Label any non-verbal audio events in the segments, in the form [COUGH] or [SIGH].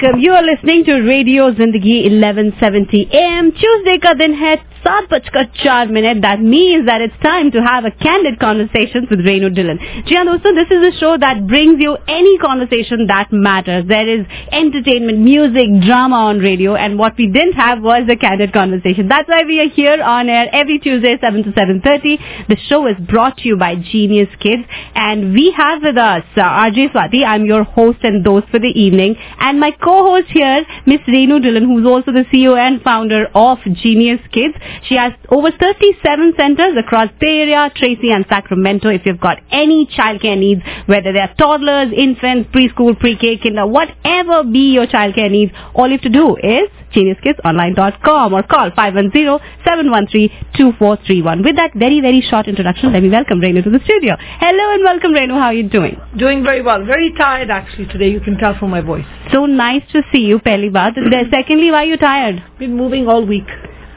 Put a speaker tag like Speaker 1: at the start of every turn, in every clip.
Speaker 1: welcome. You are listening to Radio Zindagi 1170 AM. Tuesday का दिन है saat bachkar char minute. That means that it's time to have a candid conversation with Renu Dhillon. Jiyan this is a show that brings you any conversation that matters. There is entertainment, music, drama on radio and what we didn't have was a candid conversation. That's why we are here on air every Tuesday 7 to 7.30. The show is brought to you by Genius Kids and we have with us uh, RJ Swati. I'm your host and host for the evening and my co-host here, Miss Renu Dhillon, who's also the CEO and founder of Genius Kids. She has over 37 centers across Bay Area, Tracy, and Sacramento. If you've got any childcare needs, whether they are toddlers, infants, preschool, pre-K, kinder, whatever be your childcare needs, all you have to do is geniuskidsonline.com or call 510-713-2431. With that very, very short introduction, let me welcome Renu to the studio. Hello and welcome Renu. How are you doing?
Speaker 2: Doing very well. Very tired actually today. You can tell from my voice.
Speaker 1: So nice to see you, pehli baat. Secondly, why are you tired?
Speaker 2: Been moving all week.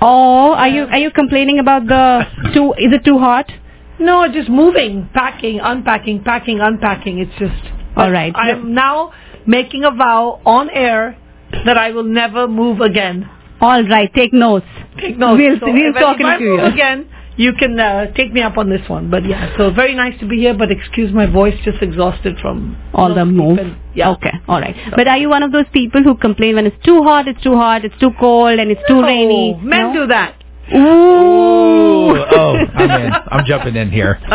Speaker 1: Oh, are you are you complaining about the too? Is it too hot?
Speaker 2: No, just moving, packing, unpacking, packing, unpacking. It's just.
Speaker 1: All right.
Speaker 2: I am now making a vow on air that I will never move again.
Speaker 1: All right. Take notes.
Speaker 2: Take notes.
Speaker 1: We'll
Speaker 2: So
Speaker 1: we'll talk in few
Speaker 2: again, you can uh, take me up on this one. But yeah, so very nice to be here. But excuse my voice, just exhausted from
Speaker 1: all the move.
Speaker 2: and- Yeah.
Speaker 1: Okay. All right. But are you one of those people who complain when it's too hot, it's too hot, it's too cold, and it's too
Speaker 2: No,
Speaker 1: rainy?
Speaker 2: Men
Speaker 1: no?
Speaker 2: do that.
Speaker 1: Ooh.
Speaker 3: Oh, I'm in. I'm jumping in here. [LAUGHS]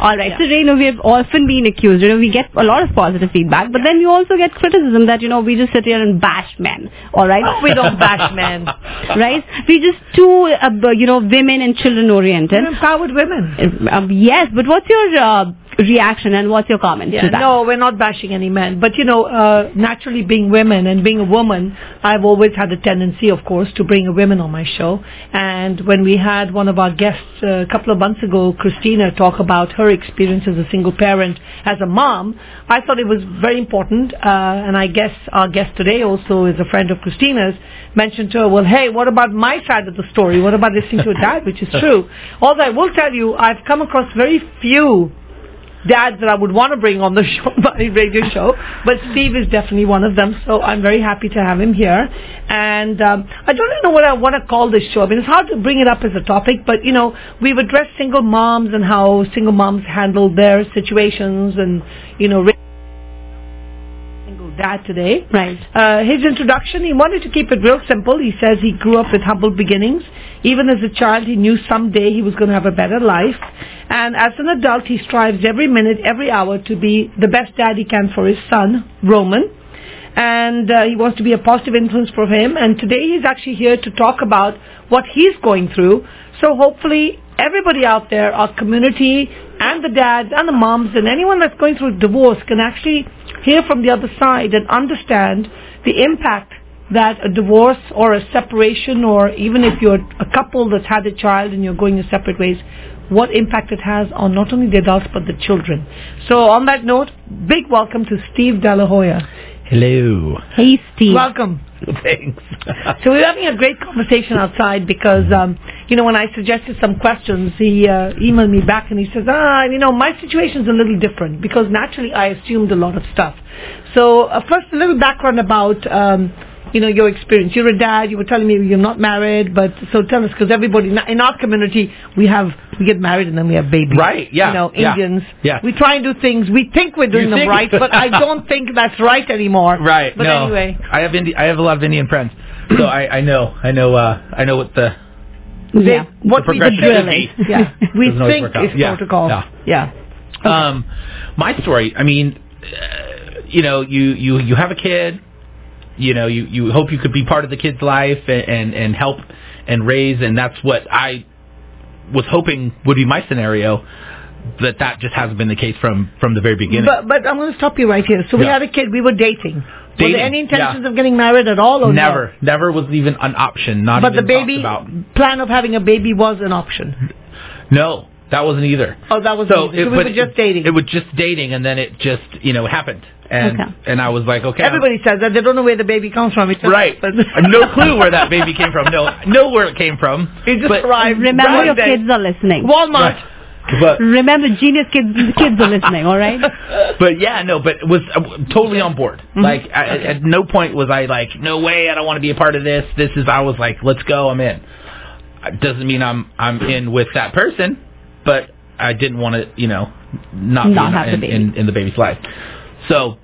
Speaker 1: All right. So, you know, we have often been accused. You know, we get a lot of positive feedback, but then we also get criticism that you know we just sit here and bash men. All right.
Speaker 2: No, we don't bash men. [LAUGHS]
Speaker 1: right? We just too, uh, you know, women and children oriented.
Speaker 2: Empowered women.
Speaker 1: Um, yes, but what's your uh, reaction and what's your comment
Speaker 2: Yeah,
Speaker 1: to that?
Speaker 2: no, we're not bashing any men. But you know, uh, naturally being women and being a woman, I've always had a tendency, of course, to bring a women on my show. And when we had one of our guests uh, a couple of months ago, Christina, talk about her experience as a single parent, as a mom, I thought it was very important. Uh, and I guess our guest today also is a friend of Christina's, mentioned to her, well, hey, what about my side of the story? What about listening to a dad, [LAUGHS] which is true. Although I will tell you, I've come across very few dads that I would want to bring on the [LAUGHS] show, radio show, but Steve is definitely one of them. So I'm very happy to have him here. And um, I don't really know what I want to call this show. I mean, it's hard to bring it up as a topic, but you know, we've addressed single moms and how single moms handle their situations, and you know. Dad today.
Speaker 1: Right.
Speaker 2: Uh, his introduction, he wanted to keep it real simple. He says he grew up with humble beginnings. Even as a child, he knew someday he was going to have a better life. And as an adult, he strives every minute, every hour to be the best dad he can for his son, Roman. And uh, he wants to be a positive influence for him. And today he's actually here to talk about what he's going through. So hopefully everybody out there, our community and the dads and the moms and anyone that's going through divorce can actually hear from the other side and understand the impact that a divorce or a separation or even if you're a couple that's had a child and you're going your separate ways, what impact it has on not only the adults but the children. So on that note, big welcome to Steve De La Hoya.
Speaker 3: Hello.
Speaker 1: Hey, Steve.
Speaker 2: Welcome. [LAUGHS] So we're having a great conversation outside because, um, you know, when I suggested some questions, he uh, emailed me back and he says, ah, you know, my situation's a little different because naturally I assumed a lot of stuff. So uh, first, a little background about, um, you know, your experience. You're a dad. You were telling me you're not married, but so tell us because everybody in our community we have we get married and then we have babies.
Speaker 3: Right, yeah,
Speaker 2: You know,
Speaker 3: yeah,
Speaker 2: Indians.
Speaker 3: yeah.
Speaker 2: We try and do things. We think we're doing
Speaker 3: You
Speaker 2: them
Speaker 3: think-
Speaker 2: right, but I [LAUGHS] don't think that's right anymore.
Speaker 3: Right.
Speaker 2: But
Speaker 3: no.
Speaker 2: anyway.
Speaker 3: I have Indi- I have a lot of Indian friends, so I, I know I know uh, I know what the
Speaker 1: Yeah.
Speaker 2: What
Speaker 3: The
Speaker 2: we should
Speaker 3: be.
Speaker 2: Yeah. [LAUGHS] We think is
Speaker 3: Yeah.
Speaker 2: protocol.
Speaker 3: Yeah.
Speaker 2: Yeah.
Speaker 3: Um, my story. I mean, uh, you know, you you you have a kid. You know, you you hope you could be part of the kid's life and and, and help and raise, and that's what I was hoping would be my scenario. That that just hasn't been the case from from the very beginning.
Speaker 2: But but I'm going to stop you right here. So we
Speaker 3: Yeah.
Speaker 2: had a kid. We were dating. Were there any intentions
Speaker 3: yeah.
Speaker 2: of getting married at all? Or no?
Speaker 3: never, never was even an option. Not
Speaker 2: But the baby
Speaker 3: about.
Speaker 2: plan of having a baby was an option.
Speaker 3: No, that wasn't either.
Speaker 2: Oh, that was
Speaker 3: so.
Speaker 2: so we were just dating.
Speaker 3: It was just dating, and then it just you know happened, and
Speaker 1: Okay.
Speaker 3: and I was like, okay,
Speaker 2: Everybody says that they don't know where the baby comes from. It just
Speaker 3: Right.
Speaker 2: happens. [LAUGHS]
Speaker 3: No clue where that baby came from. No, [LAUGHS] know where it came from.
Speaker 2: It just
Speaker 3: but-
Speaker 2: arrived.
Speaker 1: Remember,
Speaker 2: Right
Speaker 1: your
Speaker 2: there.
Speaker 1: kids are listening.
Speaker 2: Walmart.
Speaker 3: Right. But- [LAUGHS]
Speaker 1: Remember, genius kids, kids are listening. All right.
Speaker 3: but yeah, no, but was uh, totally on board. Like I, at no point was I like, no way, I don't want to be a part of this. This is I was like, let's go, I'm in. Doesn't mean I'm I'm in with that person, but I didn't want to, you know, not,
Speaker 1: Not
Speaker 3: be
Speaker 1: have the
Speaker 3: in,
Speaker 1: baby.
Speaker 3: in in the baby's life. So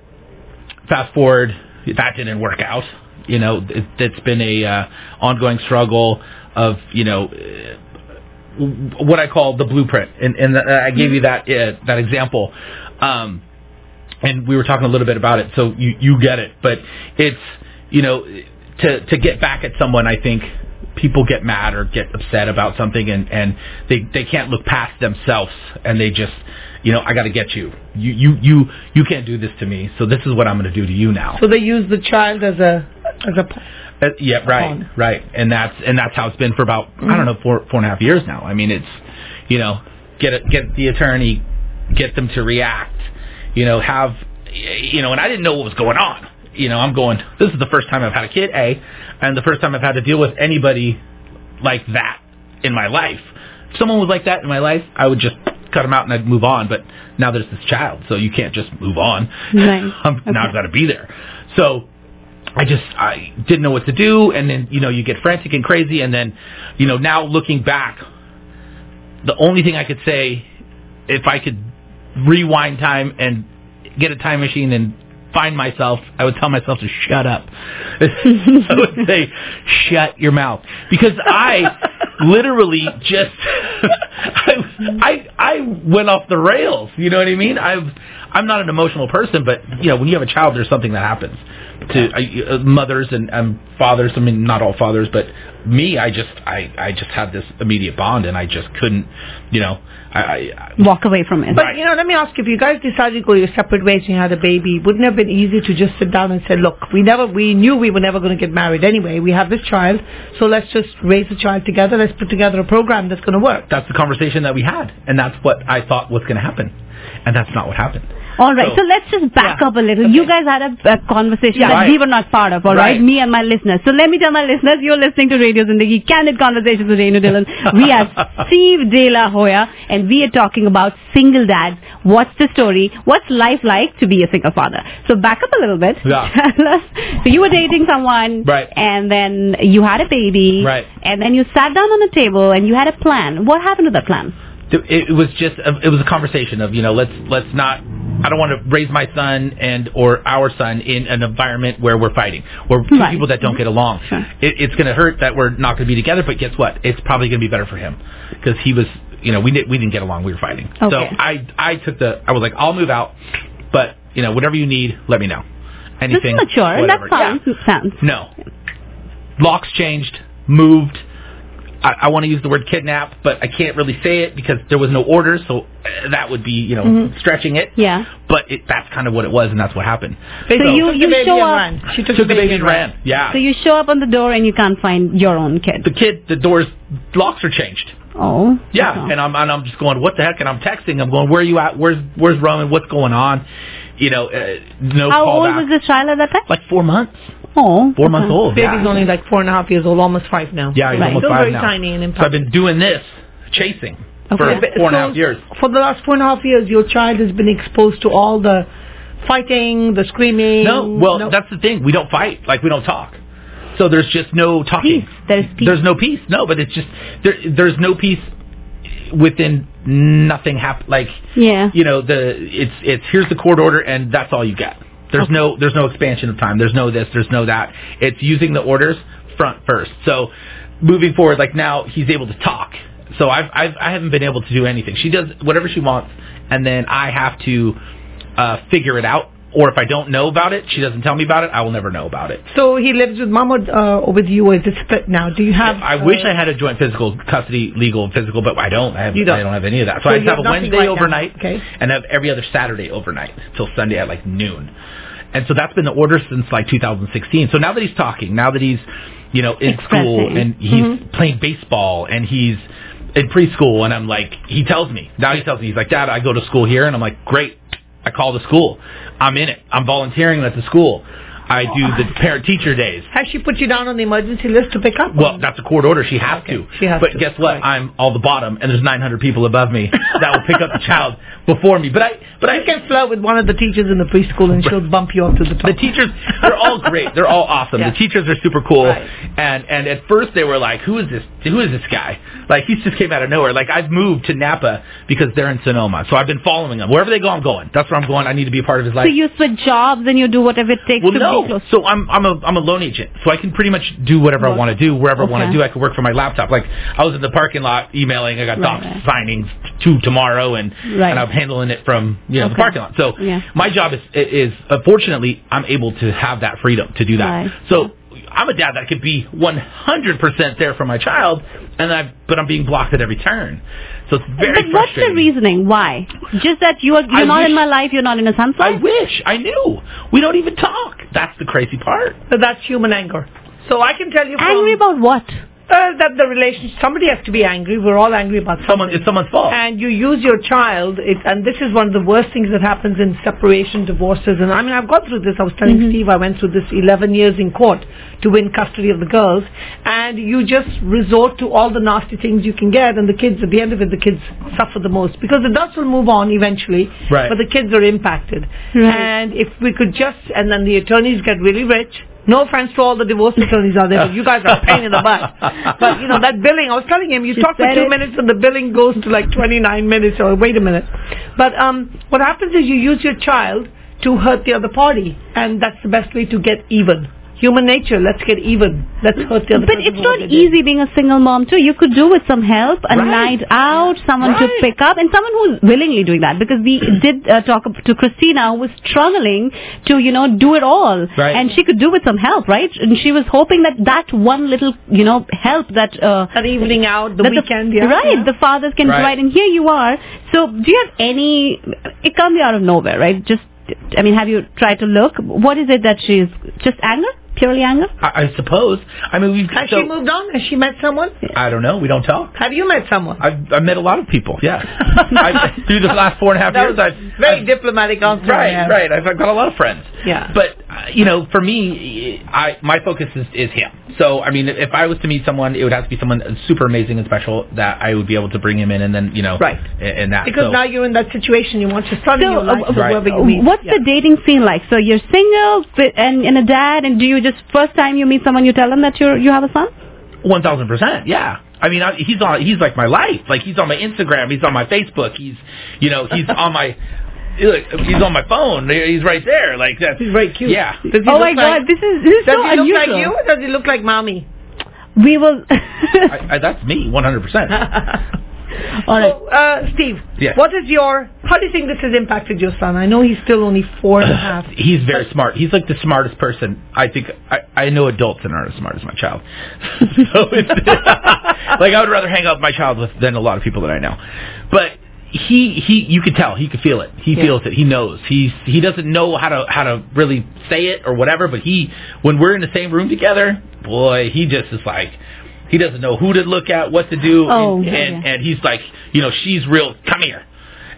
Speaker 3: fast forward, that didn't work out. You know, it, it's been a uh, ongoing struggle of you know uh, what I call the blueprint, and, and I gave you that uh, that example. Um, and we were talking a little bit about it, so you you get it. But it's you know to to get back at someone, I think people get mad or get upset about something, and and they they can't look past themselves, and they just you know I got to get you. You you you you can't do this to me, so this is what I'm going to do to you now.
Speaker 2: So they use the child as a as a
Speaker 3: Uh, yeah, right,
Speaker 2: Fun.
Speaker 3: right, and that's and that's how it's been for about I don't know four four and a half years now. I mean, it's you know get it, get the attorney, get them to react, you know, have you know, and I didn't know what was going on. You know, I'm going. This is the first time I've had a kid, a, and the first time I've had to deal with anybody like that in my life. If someone was like that in my life, I would just cut them out and I'd move on. But now there's this child, so you can't just move on.
Speaker 1: Right. [LAUGHS]
Speaker 3: I'm, Now
Speaker 1: Okay.
Speaker 3: I've got to be there. So I just I didn't know what to do, and then you know you get frantic and crazy, and then you know now looking back, the only thing I could say, if I could rewind time and get a time machine and find myself, I would tell myself to shut up. [LAUGHS] I would say, shut your mouth, because I literally just [LAUGHS] I, I I went off the rails. You know what I mean? I've I'm not an emotional person, but you know when you have a child, there's something that happens to uh, mothers and um, fathers. I mean, not all fathers, but me, I just I I just had this immediate bond, and I just couldn't, you know, I. I
Speaker 1: Walk away from it.
Speaker 2: But
Speaker 3: Right.
Speaker 2: you know, let me ask you: if you guys decided to go your separate ways and you had a baby, wouldn't it have been easy to just sit down and say, "Look, we never, we knew we were never going to get married anyway. We have this child, so let's just raise the child together. Let's put together a program that's going to work."
Speaker 3: that's the conversation that we had, and that's what I thought was going to happen, and that's not what happened.
Speaker 1: All right,
Speaker 3: So-
Speaker 1: so let's just back
Speaker 2: Yeah.
Speaker 1: up a little. You guys had a, a conversation
Speaker 3: Yeah.
Speaker 1: that
Speaker 3: Right.
Speaker 1: we were not part of, all right?
Speaker 3: Right.
Speaker 1: Me and my listeners. So let me tell my listeners, you're listening to Radio Zindagi, Candid Conversations with Renu Dhillon. We have [LAUGHS] Steve De La Hoya, and we are talking about single dads. What's the story? What's life like to be a single father? So back up a little bit.
Speaker 3: Yeah. [LAUGHS]
Speaker 1: So you were dating someone,
Speaker 3: Right.
Speaker 1: and then you had a baby,
Speaker 3: Right.
Speaker 1: and then you sat down on a table and you had a plan. What happened to that plan?
Speaker 3: it, it was just a, it was a conversation of you know let's let's not I don't want to raise my son and or our son in an environment where we're fighting where two
Speaker 1: Right.
Speaker 3: people that don't get along.
Speaker 1: Sure.
Speaker 3: It, it's going to hurt that we're not going to be together, but guess what? It's probably going to be better for him because he was you know we didn't we didn't get along. We were fighting. So I I took the I was like I'll move out, but you know whatever you need, let me know. Anything,
Speaker 1: is mature.
Speaker 3: whatever.
Speaker 1: That's
Speaker 3: Yeah.
Speaker 1: Sounds.
Speaker 3: No. Locks changed, moved. I, I want to use the word kidnap, but I can't really say it because there was no order, so uh, that would be, you know, stretching it.
Speaker 1: Yeah.
Speaker 3: But it, that's kind of what it was, and that's what happened.
Speaker 1: So you- you show up-
Speaker 2: ran. She took,
Speaker 3: Took the baby and ran. Yeah.
Speaker 1: So you show up on the door and you can't find your own kid.
Speaker 3: the kid, the doors, locks are changed.
Speaker 1: Oh.
Speaker 3: Yeah,
Speaker 1: Okay.
Speaker 3: and I'm and I'm just going, what the heck? And I'm texting. I'm going, where are you at? Where's Where's Roman? What's going on? You know, uh, no
Speaker 1: How
Speaker 3: call
Speaker 1: old
Speaker 3: back.
Speaker 1: was this child at that time?
Speaker 3: Like four months.
Speaker 1: Oh.
Speaker 3: Four
Speaker 1: okay.
Speaker 3: months old.
Speaker 2: Baby's
Speaker 3: yeah.
Speaker 2: only like four and a half years old, almost five now.
Speaker 3: Yeah, he's
Speaker 1: Right.
Speaker 3: almost
Speaker 2: Still
Speaker 3: five
Speaker 2: very
Speaker 3: now.
Speaker 2: tiny and
Speaker 3: so I've been doing this, chasing, for
Speaker 1: Okay.
Speaker 3: four and a half years.
Speaker 2: For the last four and a half years, your child has been exposed to all the fighting, the screaming.
Speaker 3: No, well,
Speaker 2: no-
Speaker 3: that's the thing. We don't fight. Like we don't talk. So there's just no talking.
Speaker 1: Peace. There's peace.
Speaker 3: There's no peace. No, but it's just there. There's no peace within nothing happen. Like
Speaker 1: Yeah.
Speaker 3: you know the it's it's here's the court order and that's all you get. There's no there's no expansion of time. There's no this. There's no that. It's using the orders front first. So moving forward, like now he's able to talk. So I've, I've I haven't been able to do anything. She does whatever she wants, and then I have to uh, figure it out. Or if I don't know about it, she doesn't tell me about it. I will never know about it.
Speaker 2: So he lives with mom or, uh, or with you, or is it split now? Do you have?
Speaker 3: I
Speaker 2: uh,
Speaker 3: wish I had a joint physical custody, legal and physical, but I don't. I have,
Speaker 2: You don't.
Speaker 3: I don't have any of that. So,
Speaker 2: So
Speaker 3: I just have
Speaker 2: have
Speaker 3: a Wednesday
Speaker 2: right
Speaker 3: overnight
Speaker 2: Okay.
Speaker 3: and have every other Saturday overnight till Sunday at like noon. And so that's been the order since like 2016. So now that he's talking, now that he's, you know, in school and he's mm-hmm. playing baseball and he's in preschool and I'm like, he tells me, now he tells me, he's like, Dad, I go to school here. And I'm like, great. I call the school. I'm in it. I'm volunteering at the school. I do the parent teacher days.
Speaker 2: Has she put you down on the emergency list to pick up?
Speaker 3: Well, that's a court order. She has
Speaker 2: Okay,
Speaker 3: to.
Speaker 2: she has
Speaker 3: but
Speaker 2: to.
Speaker 3: guess what?
Speaker 2: Right.
Speaker 3: I'm all the bottom, and there's 900 people above me that will pick up the child [LAUGHS] before me. But I, but I
Speaker 2: can flirt with one of the teachers in the preschool, and she'll bump you up to the top.
Speaker 3: the teachers they're all great they're all awesome
Speaker 2: Yeah.
Speaker 3: the teachers are super cool
Speaker 2: Right.
Speaker 3: and and at first they were like who is this who is this guy like he just came out of nowhere like i've moved to napa because they're in sonoma so i've been following them wherever they go i'm going that's where i'm going i need to be a part of his life
Speaker 1: So you switch jobs and you do whatever it takes
Speaker 3: well,
Speaker 1: to
Speaker 3: no.
Speaker 1: be close.
Speaker 3: So I'm I'm a I'm a loan agent, so I can pretty much do whatever I want to do wherever I want to do. I can work from my laptop. Like I was in the parking lot emailing. I got
Speaker 1: Right,
Speaker 3: docs
Speaker 1: right.
Speaker 3: signings two tomorrow, and
Speaker 1: Right.
Speaker 3: and I'm handling it from you know the parking lot. So
Speaker 1: Yeah.
Speaker 3: my job is is unfortunately I'm able to have that freedom to do that.
Speaker 1: Right.
Speaker 3: So. I'm a dad that could be 100% there for my child, and I but I'm being blocked at every turn. So it's very
Speaker 1: but what's the reasoning? Why? Just that you are you're
Speaker 3: I
Speaker 1: not in my life. You're not in a son's
Speaker 3: I wish I knew. We don't even talk. That's the crazy part.
Speaker 2: So that's human anger. So I can tell you from,
Speaker 1: Angry about what?
Speaker 2: Uh, that the relationship. Somebody has to be angry. We're all angry about
Speaker 3: Someone
Speaker 2: something.
Speaker 3: it's someone's fault.
Speaker 2: and you use your child, it, and this is one of the worst things that happens in separation, divorces, and I mean, I've gone through this. I was telling Steve, I went through this 11 years in court to win custody of the girls, and you just resort to all the nasty things you can get, and the kids, at the end of it, the kids suffer the most because the adults will move on eventually,
Speaker 3: Right.
Speaker 2: but the kids are impacted.
Speaker 1: Right.
Speaker 2: And if we could just, and then the attorneys get really rich. No offense to all the divorce attorneys out there, but you guys are a pain in the butt. But you know that billing. I was telling him, you
Speaker 1: She
Speaker 2: talk for two
Speaker 1: it.
Speaker 2: minutes and the billing goes to like 29 minutes or wait a minute. But um, what happens is you use your child to hurt the other party and that's the best way to get even. Human nature, let's get even. Let's hurt the other
Speaker 1: But it's not
Speaker 2: what did.
Speaker 1: easy being a single mom too. You could do with some help, a
Speaker 3: Right.
Speaker 1: night out, someone to pick up, and someone who's willingly doing that. Because we [CLEARS THROAT] did uh, talk to Christina, who was struggling to, you know, do it all,
Speaker 3: Right.
Speaker 1: and she could do with some help, right? And she was hoping that that one little, you know, help that. Uh,
Speaker 2: That evening out, the
Speaker 1: that
Speaker 2: weekend, yeah.
Speaker 1: right?
Speaker 2: yeah.
Speaker 1: The fathers can
Speaker 3: Right.
Speaker 1: provide, and here you are. So, do you have any? It can't be out of nowhere, right? Just, I mean, have you tried to look? What is it that she's just anger, purely anger?
Speaker 3: I, I suppose. I mean, we've
Speaker 2: Has
Speaker 3: so,
Speaker 2: she moved on? Has she met someone?
Speaker 3: I don't know. We don't talk.
Speaker 2: Have you met someone?
Speaker 3: I've, I've met a lot of people. Yeah, [LAUGHS] I, through the last four and a half
Speaker 2: that
Speaker 3: years,
Speaker 2: was
Speaker 3: I've
Speaker 2: very
Speaker 3: I've-
Speaker 2: diplomatic answer.
Speaker 3: Right,
Speaker 2: yeah.
Speaker 3: right. I've, I've got a lot of friends.
Speaker 2: Yeah.
Speaker 3: But you know, for me, I my focus is is him. So I mean, if I was to meet someone, it would have to be someone super amazing and special that I would be able to bring him in, and then you know,
Speaker 2: Right.
Speaker 3: and, and that.
Speaker 2: Because
Speaker 3: so,
Speaker 2: now you're in that situation, you want your son in
Speaker 1: So,
Speaker 2: your life,
Speaker 1: uh,
Speaker 3: Right.
Speaker 2: you meet.
Speaker 1: What's
Speaker 2: Yeah.
Speaker 1: the dating scene like? So you're single and, and a dad, and do you just first time you meet someone, you tell them that you are you have a son?
Speaker 3: One thousand percent, yeah. I mean, I, he's on. He's like my life. Like he's on my Instagram. He's on my Facebook. He's, you know, he's [LAUGHS] on my. Look, He's on my phone. He's right there. Like that's.
Speaker 2: He's very cute.
Speaker 3: Yeah.
Speaker 2: Does he
Speaker 1: oh
Speaker 2: look
Speaker 1: my
Speaker 2: like,
Speaker 1: God, this is this is
Speaker 2: Does
Speaker 1: so
Speaker 2: he look
Speaker 1: unusual.
Speaker 2: like you or does he look like mommy?
Speaker 1: We will. [LAUGHS]
Speaker 3: I, I, that's me, one hundred percent. [LAUGHS]
Speaker 1: All right.
Speaker 2: So, uh, Steve,
Speaker 3: Yes.
Speaker 2: what is your, how do you think this has impacted your son? I know he's still only four and a [CLEARS THROAT] half.
Speaker 3: He's very smart. He's like the smartest person. I think I, I know adults that aren't as smart as my child. [LAUGHS] so it's like I would rather hang out with my child with than a lot of people that I know. But he he you could tell he could feel it. He
Speaker 2: Yeah.
Speaker 3: feels it. He knows. He's he doesn't know how to how to really say it or whatever. But he when we're in the same room together, boy, he just is like. He doesn't know who to look at, what to do,
Speaker 1: Oh,
Speaker 3: and,
Speaker 1: yeah,
Speaker 3: and,
Speaker 1: yeah.
Speaker 3: and he's like, you know, she's real. Come here,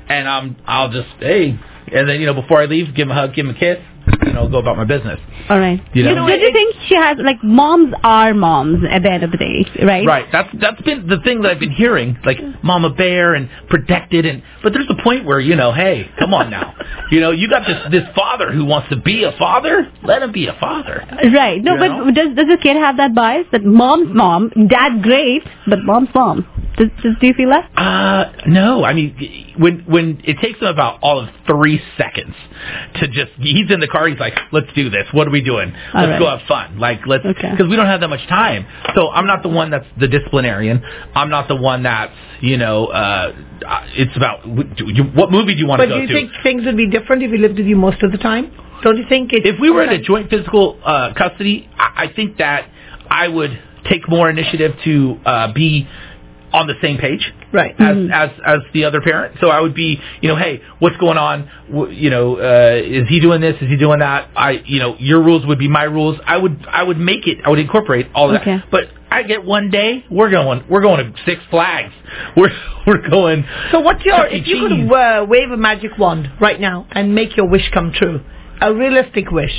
Speaker 3: and um, I'll just hey, and then you know before I leave, give him a hug, give him a kiss, you know, go about my business.
Speaker 1: All right.
Speaker 3: You know?
Speaker 1: Did you think she has like moms are moms at the end of the day, right?
Speaker 3: Right. That's that's been the thing that I've been hearing, like Mama Bear and protected, and but there's a point where you know, hey, come on now, [LAUGHS] you know, you got this this father who wants to be a father, let him be a father.
Speaker 1: Right. No,
Speaker 3: You
Speaker 1: but
Speaker 3: know?
Speaker 1: does does the kid have that bias that mom's mom, dad great, but mom's mom? Does, does do you?
Speaker 3: Uh, no. I mean, when when it takes him about all of three seconds to just he's in the car. He's like, "Let's do this. What are we doing? Let's
Speaker 1: right.
Speaker 3: go have fun. Like let's
Speaker 1: Okay.
Speaker 3: because we don't have that much time. So I'm not the one that's the disciplinarian. I'm not the one that's you know. Uh, it's about what movie do you want to
Speaker 2: But
Speaker 3: to
Speaker 2: But
Speaker 3: do
Speaker 2: you think things would be different if he lived with you most of the time? Don't you think
Speaker 3: if we were in a joint physical uh, custody, I, I think that I would take more initiative to uh, be on the same page.
Speaker 2: Right.
Speaker 3: as as as the other parent. So I would be, you know, hey, what's going on? W- You know, uh, is he doing this? Is he doing that? I, you know, your rules would be my rules. I would I would make it. I would incorporate all
Speaker 1: Okay.
Speaker 3: that. But I get one day we're going we're going to Six Flags. [LAUGHS] We're we're going.
Speaker 2: So what's your? If you could uh, wave a magic wand right now and make your wish come true, a realistic wish,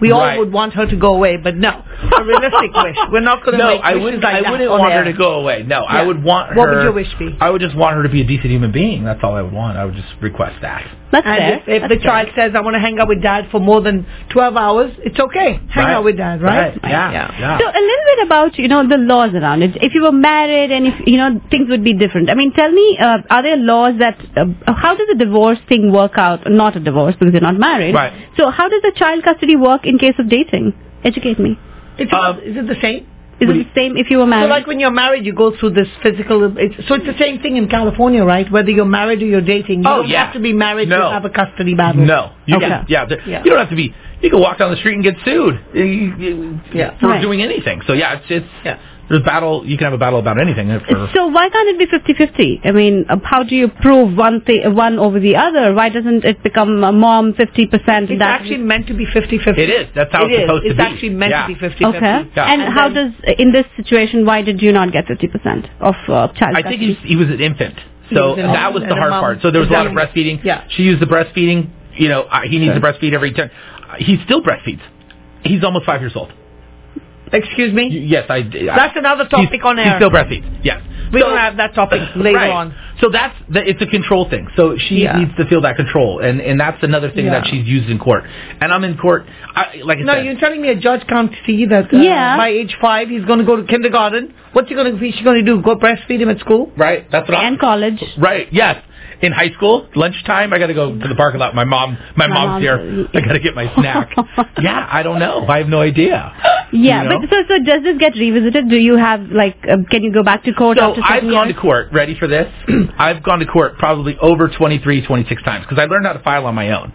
Speaker 2: We all
Speaker 3: Right.
Speaker 2: would want her to go away, but no, a realistic [LAUGHS] wish. We're not going to
Speaker 3: No,
Speaker 2: make
Speaker 3: I
Speaker 2: wishes
Speaker 3: wouldn't.
Speaker 2: like
Speaker 3: I
Speaker 2: that
Speaker 3: wouldn't want her to go away. No, I would want her.
Speaker 2: What would your wish be?
Speaker 3: I would just want her to be a decent human being. That's all I would want. I would just request that.
Speaker 1: That's
Speaker 2: And
Speaker 1: fair.
Speaker 2: if, if
Speaker 1: That's
Speaker 2: the
Speaker 1: fair.
Speaker 2: child says, I want to hang out with dad for more than 12 hours, it's okay. Hang
Speaker 3: Right.
Speaker 2: out with dad, right?
Speaker 3: Right. Yeah. Yeah.
Speaker 1: So a little bit about you know the laws around it. If you were married and if you know things would be different. I mean, tell me, uh, are there laws that uh, how does the divorce thing work out? Not a divorce because you're not married.
Speaker 3: Right.
Speaker 1: So how does the child custody work in case of dating? Educate me.
Speaker 2: It's
Speaker 3: Um,
Speaker 2: not- is it the same?
Speaker 1: Is it the same if you were
Speaker 2: So like when you're married, you go through this physical. It's, so it's the same thing in California, right? Whether you're married or you're dating, you
Speaker 3: Oh,
Speaker 2: don't
Speaker 3: yeah.
Speaker 2: have to be married
Speaker 3: No.
Speaker 2: to have a custody battle.
Speaker 3: No, you
Speaker 1: Okay.
Speaker 3: can. Yeah, the-
Speaker 2: Yeah.
Speaker 3: you don't have to be. You can walk down the street and get sued you- you-
Speaker 2: Yeah.
Speaker 3: for
Speaker 1: Right.
Speaker 3: doing anything. So yeah, it's it's
Speaker 2: Yeah.
Speaker 3: There's battle. You can have a battle about anything. For,
Speaker 1: so why can't it be 50-50? I mean, uh, how do you prove one thing, one over the other? Why doesn't it become a mom 50%
Speaker 2: It's
Speaker 1: dad
Speaker 2: actually meant to be 50-50.
Speaker 3: It is. That's how
Speaker 2: It
Speaker 3: it's
Speaker 2: is.
Speaker 3: supposed to be.
Speaker 2: It's actually meant
Speaker 3: Yeah.
Speaker 2: to be 50-50.
Speaker 1: Okay.
Speaker 3: Yeah.
Speaker 1: And,
Speaker 2: And
Speaker 1: how does in this situation why did you not get 50% of uh, child
Speaker 3: I think
Speaker 1: custody?
Speaker 3: he, he was an infant, so
Speaker 2: was an
Speaker 3: that was the
Speaker 2: and
Speaker 3: hard
Speaker 2: mom.
Speaker 3: part. So there was a lot of breastfeeding.
Speaker 2: Yeah.
Speaker 3: She used the breastfeeding. You know, uh, he needs to breastfeed every time. Uh, he still breastfeeds. He's almost five years old.
Speaker 2: Excuse me?
Speaker 3: Y- Yes, I.
Speaker 2: That's another topic
Speaker 3: he's,
Speaker 2: on
Speaker 3: He
Speaker 2: air.
Speaker 3: still breastfeeds. Yes.
Speaker 2: We
Speaker 3: So-
Speaker 2: don't have that topic [LAUGHS] later
Speaker 3: right.
Speaker 2: on.
Speaker 3: So that's the, it's a control thing. So she
Speaker 2: Yeah.
Speaker 3: needs to feel that control, and and that's another thing that she's used in court. And I'm in court. I, like I
Speaker 2: No,
Speaker 3: said,
Speaker 2: you're telling me a judge can't see that uh,
Speaker 1: Yeah.
Speaker 2: by age five he's going to go to kindergarten. What's he going to be? She's going to do? Go breastfeed him at school?
Speaker 3: right? That's what I'm.
Speaker 1: and college.
Speaker 3: Right. Yes. In high school, lunchtime, I got to go to the parking lot. My mom, my,
Speaker 1: My
Speaker 3: mom's
Speaker 1: mom's-
Speaker 3: here. I got to get my snack. [LAUGHS] yeah, I don't know. I have no idea.
Speaker 1: Yeah,
Speaker 3: You know?
Speaker 1: but so so does this get revisited? Do you have like uh, can you go back to court
Speaker 3: So
Speaker 1: after
Speaker 3: I've gone
Speaker 1: years?
Speaker 3: to court. Ready for this? [CLEARS THROAT] I've gone to court probably over 23, 26 times because I learned how to file on my own.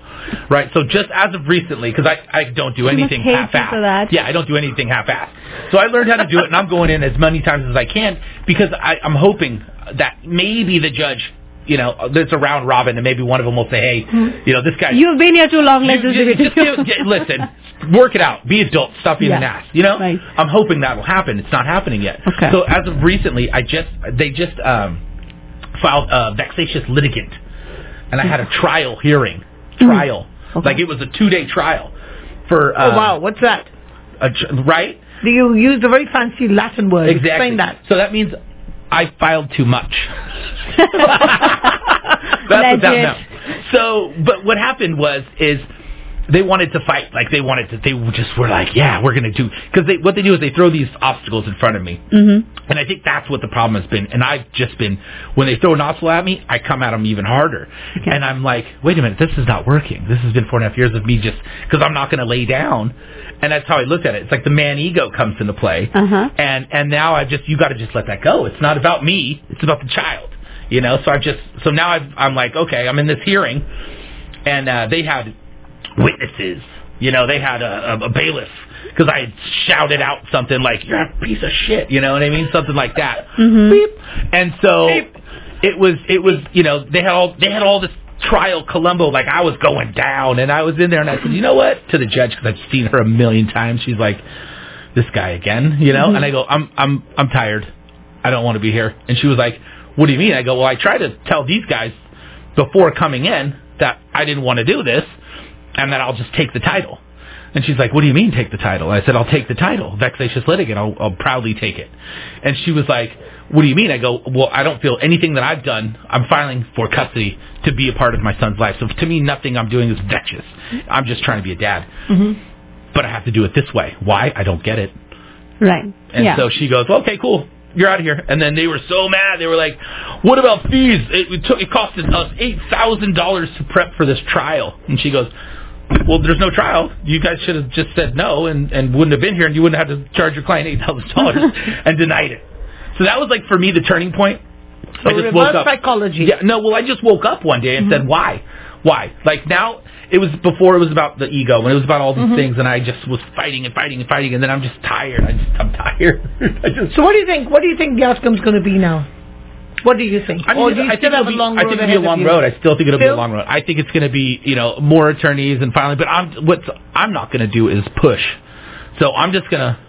Speaker 3: Right. So just as of recently, because I, I don't do anything half-assed. Yeah, I don't do anything half-assed. So I learned how to do it, and I'm going in as many times as I can because I, I'm hoping that maybe the judge, you know, there's a round robin, and maybe one of them will say, hey, you know, this guy.
Speaker 1: You've been here too long. Let's
Speaker 3: You-
Speaker 1: just
Speaker 3: you- just
Speaker 1: to
Speaker 3: do- j- listen, work it out. Be adult. Stop being an ass. You know.
Speaker 1: Right.
Speaker 3: I'm hoping that will happen. It's not happening yet.
Speaker 1: Okay.
Speaker 3: So as of recently, I just they just um, filed a vexatious litigant, and I had a trial hearing. Trial.
Speaker 1: Okay.
Speaker 3: Like it was a two day trial for.
Speaker 2: Oh
Speaker 3: Uh,
Speaker 2: wow, what's that?
Speaker 3: a tr- right.
Speaker 2: Do you use a very fancy Latin word?
Speaker 3: Exactly.
Speaker 2: Explain that.
Speaker 3: So that means I filed too much. [LAUGHS] That's what that
Speaker 1: Legit.
Speaker 3: meant. So, but what happened was is they wanted to fight. Like they wanted to. They just were like, yeah, we're gonna do because they what they do is they throw these obstacles in front of me.
Speaker 1: Mm-hmm.
Speaker 3: And I think that's what the problem has been. And I've just been, when they throw an obstacle at me, I come at them even harder.
Speaker 1: Okay.
Speaker 3: And I'm like, wait a minute, this is not working. This has been four and a half years of me just, because I'm not going to lay down. And that's how I looked at it. It's like the man ego comes into play.
Speaker 1: Uh-huh.
Speaker 3: And, and now I just, you got to just let that go. It's not about me. It's about the child. You know, so I've just, so now I've, I'm like, okay, I'm in this hearing. And uh, they had witnesses. You know, they had a, a, a bailiff because I had shouted out something like "You're a piece of shit," you know what I mean, something like that.
Speaker 1: Mhm.
Speaker 3: Beep. And so it was, it was, you know, they had all, they had all this trial Columbo, like I was going down, and I was in there, and I said, you know what, to the judge because I've seen her a million times. She's like, this guy again, you know, and I go, I'm, I'm, I'm tired. I don't want to be here. And she was like, what do you mean? I go, well, I tried to tell these guys before coming in that I didn't want to do this and that I'll just take the title. And she's like, what do you mean take the title? I said, I'll take the title, vexatious litigant. I'll, I'll proudly take it. And she was like, what do you mean? I go, well, I don't feel anything that I've done. I'm filing for custody to be a part of my son's life. So to me, nothing I'm doing is vexatious. I'm just trying to be a dad. Mm-hmm. But I have to do it this way. Why? I don't get it.
Speaker 1: Right.
Speaker 3: And
Speaker 1: yeah.
Speaker 3: so she goes, okay, cool. You're out of here. And then they were so mad. They were like, what about fees? It, it, took, it cost us $8,000 to prep for this trial. And she goes, well, there's no trial. You guys should have just said no and, and wouldn't have been here and you wouldn't have to charge your client $8,000 [LAUGHS] and denied it. So that was like for me the turning point.
Speaker 2: So
Speaker 3: I just woke up.
Speaker 2: psychology.
Speaker 3: Yeah, no, well, I just woke up one day and said, mm-hmm. why? Why? Like now, it was before it was about the ego and it was about all these mm-hmm. things, and I just was fighting and fighting and fighting, and then I'm just tired. I just, I'm tired. [LAUGHS] I just.
Speaker 2: So what do you think? What do you think the outcome's going to be now? What do you think?
Speaker 3: I, mean,
Speaker 2: do you
Speaker 3: I think it'll be,
Speaker 2: long
Speaker 3: I think it'll be a long road. I still think it'll be a long road. I think it's going to be, you know, more attorneys and finally. But I'm what I'm not going to do is push. So I'm just going to,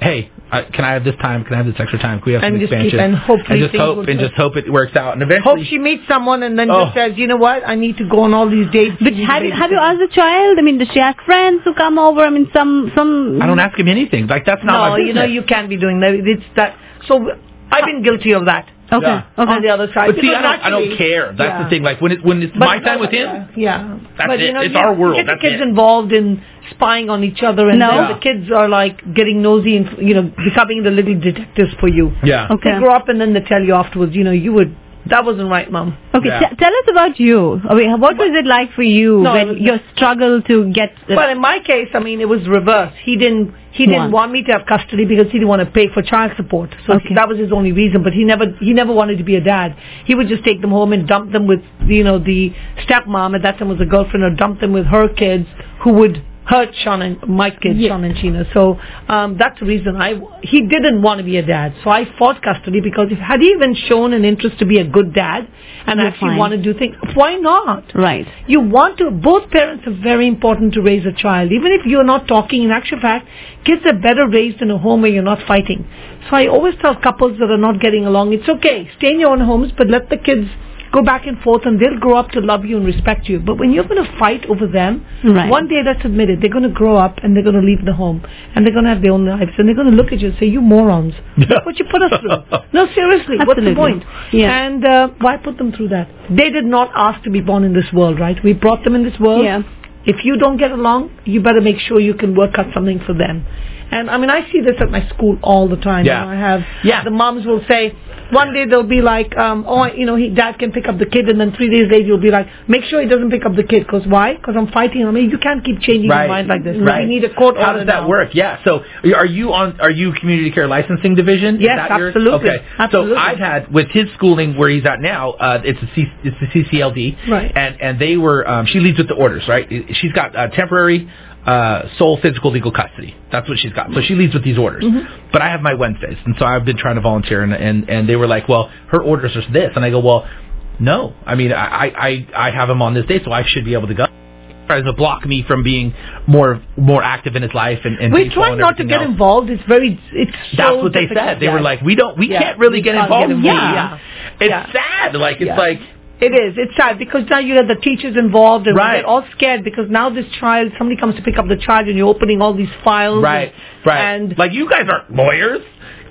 Speaker 3: hey, uh, can I have this time? Can I have this extra time? Can we have
Speaker 2: And
Speaker 3: some
Speaker 2: just keep-
Speaker 3: expansion?
Speaker 2: and hopefully
Speaker 3: just hope and just hope it works out. And eventually, Hope
Speaker 2: she meets someone and then
Speaker 3: Oh.
Speaker 2: just says, you know what, I need to go on all these dates.
Speaker 1: But have you have you asked the child? I mean, does she have friends who come over? I mean, some some.
Speaker 3: I don't ask him anything. Like that's not
Speaker 2: No,
Speaker 3: my
Speaker 2: you know, you can't be doing that. It's that. So I've been guilty of that.
Speaker 1: Okay.
Speaker 3: Yeah.
Speaker 1: Okay.
Speaker 2: On the other side.
Speaker 3: But see, I don't, I don't care. That's
Speaker 2: Yeah.
Speaker 3: the thing. Like when it when it's
Speaker 2: But-
Speaker 3: my time with him,
Speaker 2: Yeah. yeah.
Speaker 3: That's
Speaker 2: but,
Speaker 3: it.
Speaker 2: You know,
Speaker 3: It's
Speaker 2: you
Speaker 3: our world.
Speaker 2: Get the kids
Speaker 3: it.
Speaker 2: involved in spying on each other, and
Speaker 1: No.
Speaker 2: then
Speaker 3: Yeah.
Speaker 2: the kids are like getting nosy and you know becoming the little detectives for you.
Speaker 3: yeah.
Speaker 1: Okay.
Speaker 2: They grow up and then they tell you afterwards, you know, you would that wasn't right, mom.
Speaker 1: Okay,
Speaker 3: Yeah.
Speaker 1: t- tell us about you. I mean, what was it like for you
Speaker 2: No,
Speaker 1: when your struggle to get? Uh,
Speaker 2: Well, in my case, I mean, it was reversed. He didn't. He didn't
Speaker 1: Want.
Speaker 2: want me to have custody because he didn't want to pay for child support. So
Speaker 1: Okay.
Speaker 2: that was his only reason. But he never. He never wanted to be a dad. He would just take them home and dump them with, you know, the stepmom at that time was a girlfriend, or dump them with her kids, who would hurt Sean and my kids,
Speaker 1: Yeah.
Speaker 2: Sean and Sheena. So um, that's the reason I. He didn't want to be a dad. So I fought custody because if had he even shown an interest to be a good dad and
Speaker 1: You're
Speaker 2: actually
Speaker 1: fine.
Speaker 2: want to do things, why not?
Speaker 1: right.
Speaker 2: You want to, both parents are very important to raise a child. Even if you're not talking, in actual fact, kids are better raised in a home where you're not fighting. So I always tell couples that are not getting along, it's okay, stay in your own homes, but let the kids go back and forth and they'll grow up to love you and respect you. But when you're going to fight over them,
Speaker 1: Right.
Speaker 2: one day, let's admit it, they're going to grow up and they're going to leave the home and they're going to have their own lives and they're going to look at you and say, you morons. Look what you put us through. [LAUGHS] No, seriously, what's the point?
Speaker 1: Yeah.
Speaker 2: And uh, why put them through that? They did not ask to be born in this world, right? We brought them in this world.
Speaker 1: Yeah.
Speaker 2: If you don't get along, you better make sure you can work out something for them. And I mean, I see this at my school all the time.
Speaker 3: Yeah.
Speaker 2: You know, I have
Speaker 3: Yeah.
Speaker 2: the moms will say, one day they'll be like, um, oh, you know, he, dad can pick up the kid, and then three days later you'll be like, make sure he doesn't pick up the kid, because why? Because I'm fighting. I mean, you can't keep changing
Speaker 3: Right.
Speaker 2: your mind like this.
Speaker 3: Right.
Speaker 2: You need a court
Speaker 3: How
Speaker 2: order
Speaker 3: does that
Speaker 2: now.
Speaker 3: work? Yeah. So are you on? Are you community care licensing division? Is
Speaker 2: Yes,
Speaker 3: yours?
Speaker 2: absolutely.
Speaker 3: Okay.
Speaker 2: Absolutely.
Speaker 3: So I've had with his schooling where he's at now. Uh, it's a C, it's a CCLD.
Speaker 2: Right.
Speaker 3: And and they were. Um, she leads with the orders. Right. She's got uh, temporary. Uh, sole physical legal custody. That's what she's got. So she leads with these orders.
Speaker 2: Mm-hmm.
Speaker 3: But I have my Wednesdays, and so I've been trying to volunteer, and, and and they were like, well, her orders are this, and I go, well, no. I mean, I I I have him on this day, so I should be able to go tries to block me from being more more active in his life and, and
Speaker 2: We try not to get
Speaker 3: else.
Speaker 2: involved. It's very, it's so
Speaker 3: That's what they said. They
Speaker 2: Yeah.
Speaker 3: were like, we don't, we
Speaker 2: Yeah.
Speaker 3: can't really
Speaker 2: We
Speaker 3: get involved.
Speaker 2: get involved.
Speaker 3: you.
Speaker 2: Yeah.
Speaker 3: It's
Speaker 2: Yeah.
Speaker 3: sad. Like it's
Speaker 2: Yeah.
Speaker 3: like
Speaker 2: It is. It's sad because now you have the teachers involved and
Speaker 3: Right.
Speaker 2: they're all scared because now this child, somebody comes to pick up the child and you're opening all these files.
Speaker 3: right,
Speaker 2: and,
Speaker 3: right.
Speaker 2: And
Speaker 3: like you guys aren't lawyers.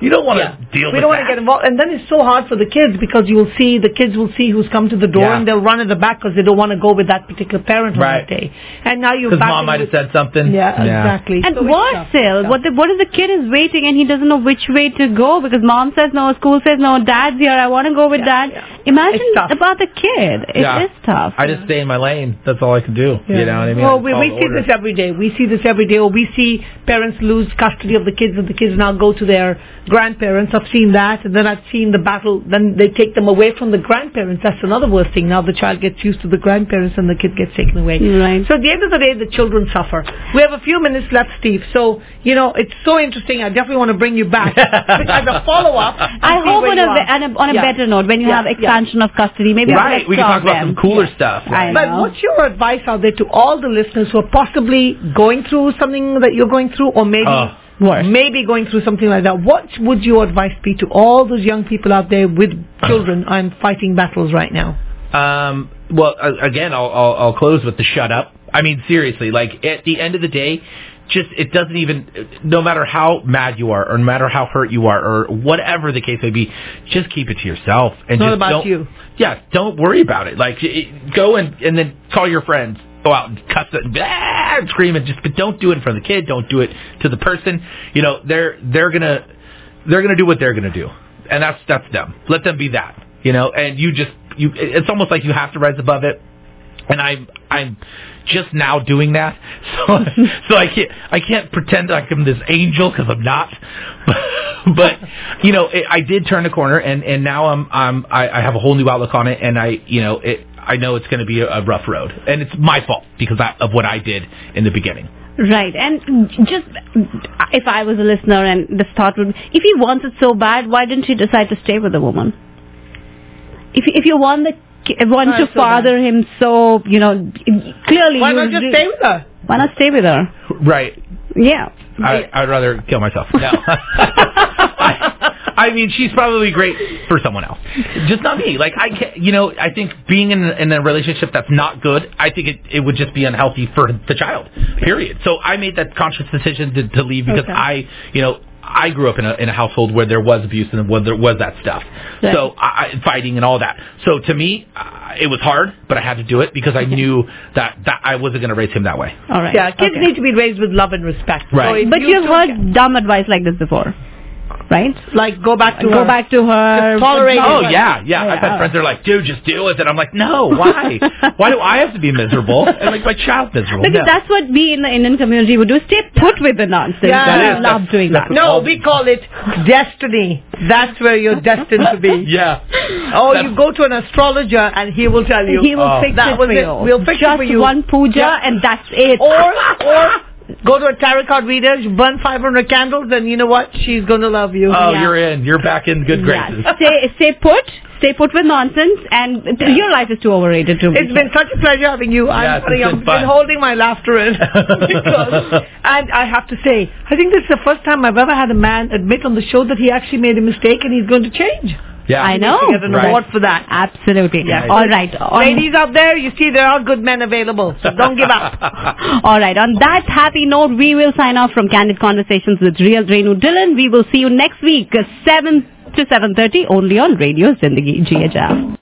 Speaker 3: You don't want to
Speaker 2: yeah.
Speaker 3: deal
Speaker 2: we
Speaker 3: with We
Speaker 2: don't want to get involved. And then it's so hard for the kids because you will see, the kids will see who's come to the door
Speaker 3: Yeah.
Speaker 2: and they'll run at the back because they don't want to go with that particular parent on that day. And now you're
Speaker 3: Because
Speaker 2: back
Speaker 3: mom might have said something.
Speaker 2: Yeah, exactly.
Speaker 1: And
Speaker 2: So
Speaker 1: worse still,
Speaker 2: Yeah.
Speaker 1: what the, what if the kid is waiting and he doesn't know which way to go because mom says no, school says no, dad's here, I want to go with
Speaker 2: Yeah,
Speaker 1: dad.
Speaker 2: yeah.
Speaker 1: Imagine
Speaker 2: It's
Speaker 1: about the kid. It is
Speaker 3: Yeah.
Speaker 1: tough.
Speaker 3: I just stay in my lane. That's all I can do. You know what I mean?
Speaker 2: Well, we, we see
Speaker 3: orders.
Speaker 2: this every day. We see this every day. Or we see parents lose custody of the kids, and the kids now go to their grandparents. I've seen that, and then I've seen the battle. Then they take them away from the grandparents. That's another worst thing. Now the child gets used to the grandparents, and the kid gets taken away.
Speaker 1: Right.
Speaker 2: So at the end of the day, the children suffer. We have a few minutes left, Steve. So you know it's so interesting. I definitely want to bring you back as a follow up. [LAUGHS]
Speaker 1: I hope on a, be- on a, on a
Speaker 2: Yeah.
Speaker 1: better note, when you
Speaker 2: Yeah,
Speaker 1: have
Speaker 2: yeah.
Speaker 1: expansion of custody, maybe
Speaker 3: Right,
Speaker 1: let's
Speaker 3: we can talk about
Speaker 1: them.
Speaker 3: some cooler stuff.
Speaker 1: I
Speaker 2: But what's your advice out there to all the listeners who are possibly going through something that you're going through, or maybe
Speaker 3: Oh,
Speaker 2: maybe going through something like that? What would your advice be to all those young people out there with [COUGHS] children and fighting battles right now?
Speaker 3: Um, well, again, I'll, I'll I'll close with the shut up. I mean, seriously, like at the end of the day, just it doesn't even. No matter how mad you are, or no matter how hurt you are, or whatever the case may be, just keep it to yourself and
Speaker 2: Not
Speaker 3: just
Speaker 2: about
Speaker 3: don't,
Speaker 2: you.
Speaker 3: Yeah, don't worry about it. Like, it, go and and then call your friends. Go out and cuss it, and, "Ah," and scream it. Just, but don't do it in front of the kid. Don't do it to the person. You know, they're they're gonna they're gonna do what they're gonna do, and that's that's them. Let them be that. You know, and you just you. It's almost like you have to rise above it. And I'm I'm just now doing that, [LAUGHS] so so I can't I can't pretend like I'm this angel because I'm not. [LAUGHS] but you know, it, I did turn the corner, and and now I'm I'm I, I have a whole new outlook on it, and I you know it I know it's going to be a, a rough road, and it's my fault because I, of what I did in the beginning.
Speaker 1: Right, and just if I was a listener and the thought would, if he wants it so bad, why didn't he decide to stay with the woman? If if you want the ki- want
Speaker 2: Why
Speaker 1: to
Speaker 2: so
Speaker 1: father him so, you know, clearly
Speaker 2: Why not just
Speaker 1: re-
Speaker 2: stay with her?
Speaker 1: Why not stay with her?
Speaker 3: Right.
Speaker 1: Yeah.
Speaker 3: I, I'd rather kill myself. No. [LAUGHS] [LAUGHS] I, I mean, she's probably great for someone else, just not me. Like I can't, you know, I think being in in a relationship that's not good, I think it it would just be unhealthy for the child. Period. So I made that conscious decision to, to leave because
Speaker 1: Okay.
Speaker 3: I, you know. I grew up in a in a household where there was abuse and where there was that stuff,
Speaker 1: Right.
Speaker 3: so I, I- fighting and all that. So to me, uh, it was hard, but I had to do it because I knew that that I wasn't going to raise him that way.
Speaker 1: All right.
Speaker 2: Yeah, kids
Speaker 1: Okay.
Speaker 2: need to be raised with love and respect.
Speaker 3: Right.
Speaker 2: if
Speaker 1: But
Speaker 2: you
Speaker 1: you've heard dumb advice like this before, right?
Speaker 2: like go back to
Speaker 1: Go
Speaker 2: her.
Speaker 1: back to her.
Speaker 2: Tolerate oh, it.
Speaker 3: Oh yeah, yeah. I've had friends that are like, dude, just deal with it. I'm like, no, why? [LAUGHS] why do I have to be miserable and make my child miserable?
Speaker 1: Because
Speaker 3: No.
Speaker 1: that's what we in the Indian community would do. Stay put with the nonsense.
Speaker 2: Yeah.
Speaker 1: I
Speaker 2: That is-
Speaker 1: love doing that.
Speaker 2: No, we call it destiny. That's where you're [LAUGHS] destined to be.
Speaker 3: yeah.
Speaker 2: Oh,
Speaker 3: That's-
Speaker 2: you go to an astrologer and he will tell you.
Speaker 1: He will
Speaker 3: Oh.
Speaker 1: fix
Speaker 2: That
Speaker 1: it
Speaker 2: was
Speaker 1: for
Speaker 2: it.
Speaker 1: you.
Speaker 2: We'll fix it
Speaker 1: Just
Speaker 2: for you.
Speaker 1: one puja
Speaker 2: Yeah.
Speaker 1: and that's it.
Speaker 2: or or [LAUGHS] go to a tarot card reader, you burn 500 candles, and you know what? She's going to love you.
Speaker 3: Oh,
Speaker 1: Yeah.
Speaker 3: you're in. You're back in good graces.
Speaker 1: Yeah. Stay, stay put. Stay put with nonsense. And your life is too overrated to me.
Speaker 2: It's been such a pleasure having you. I'm,
Speaker 3: Yes, it's
Speaker 2: sorry,
Speaker 3: been
Speaker 2: I've
Speaker 3: fun.
Speaker 2: been holding my laughter in. [LAUGHS] because, and I have to say, I think this is the first time I've ever had a man admit on the show that he actually made a mistake and he's going to change.
Speaker 3: Yeah.
Speaker 1: I know.
Speaker 2: To get an
Speaker 3: Right.
Speaker 2: award for that.
Speaker 1: Absolutely.
Speaker 3: Yeah.
Speaker 1: All right. On-
Speaker 2: Ladies out there, you see there are good men available, so don't give up. [LAUGHS]
Speaker 1: All right. On that happy note, we will sign off from Candid Conversations with Real Renu Dhillon. We will see you next week, uh, 7 to 7.30, only on Radio Zindagi GHF.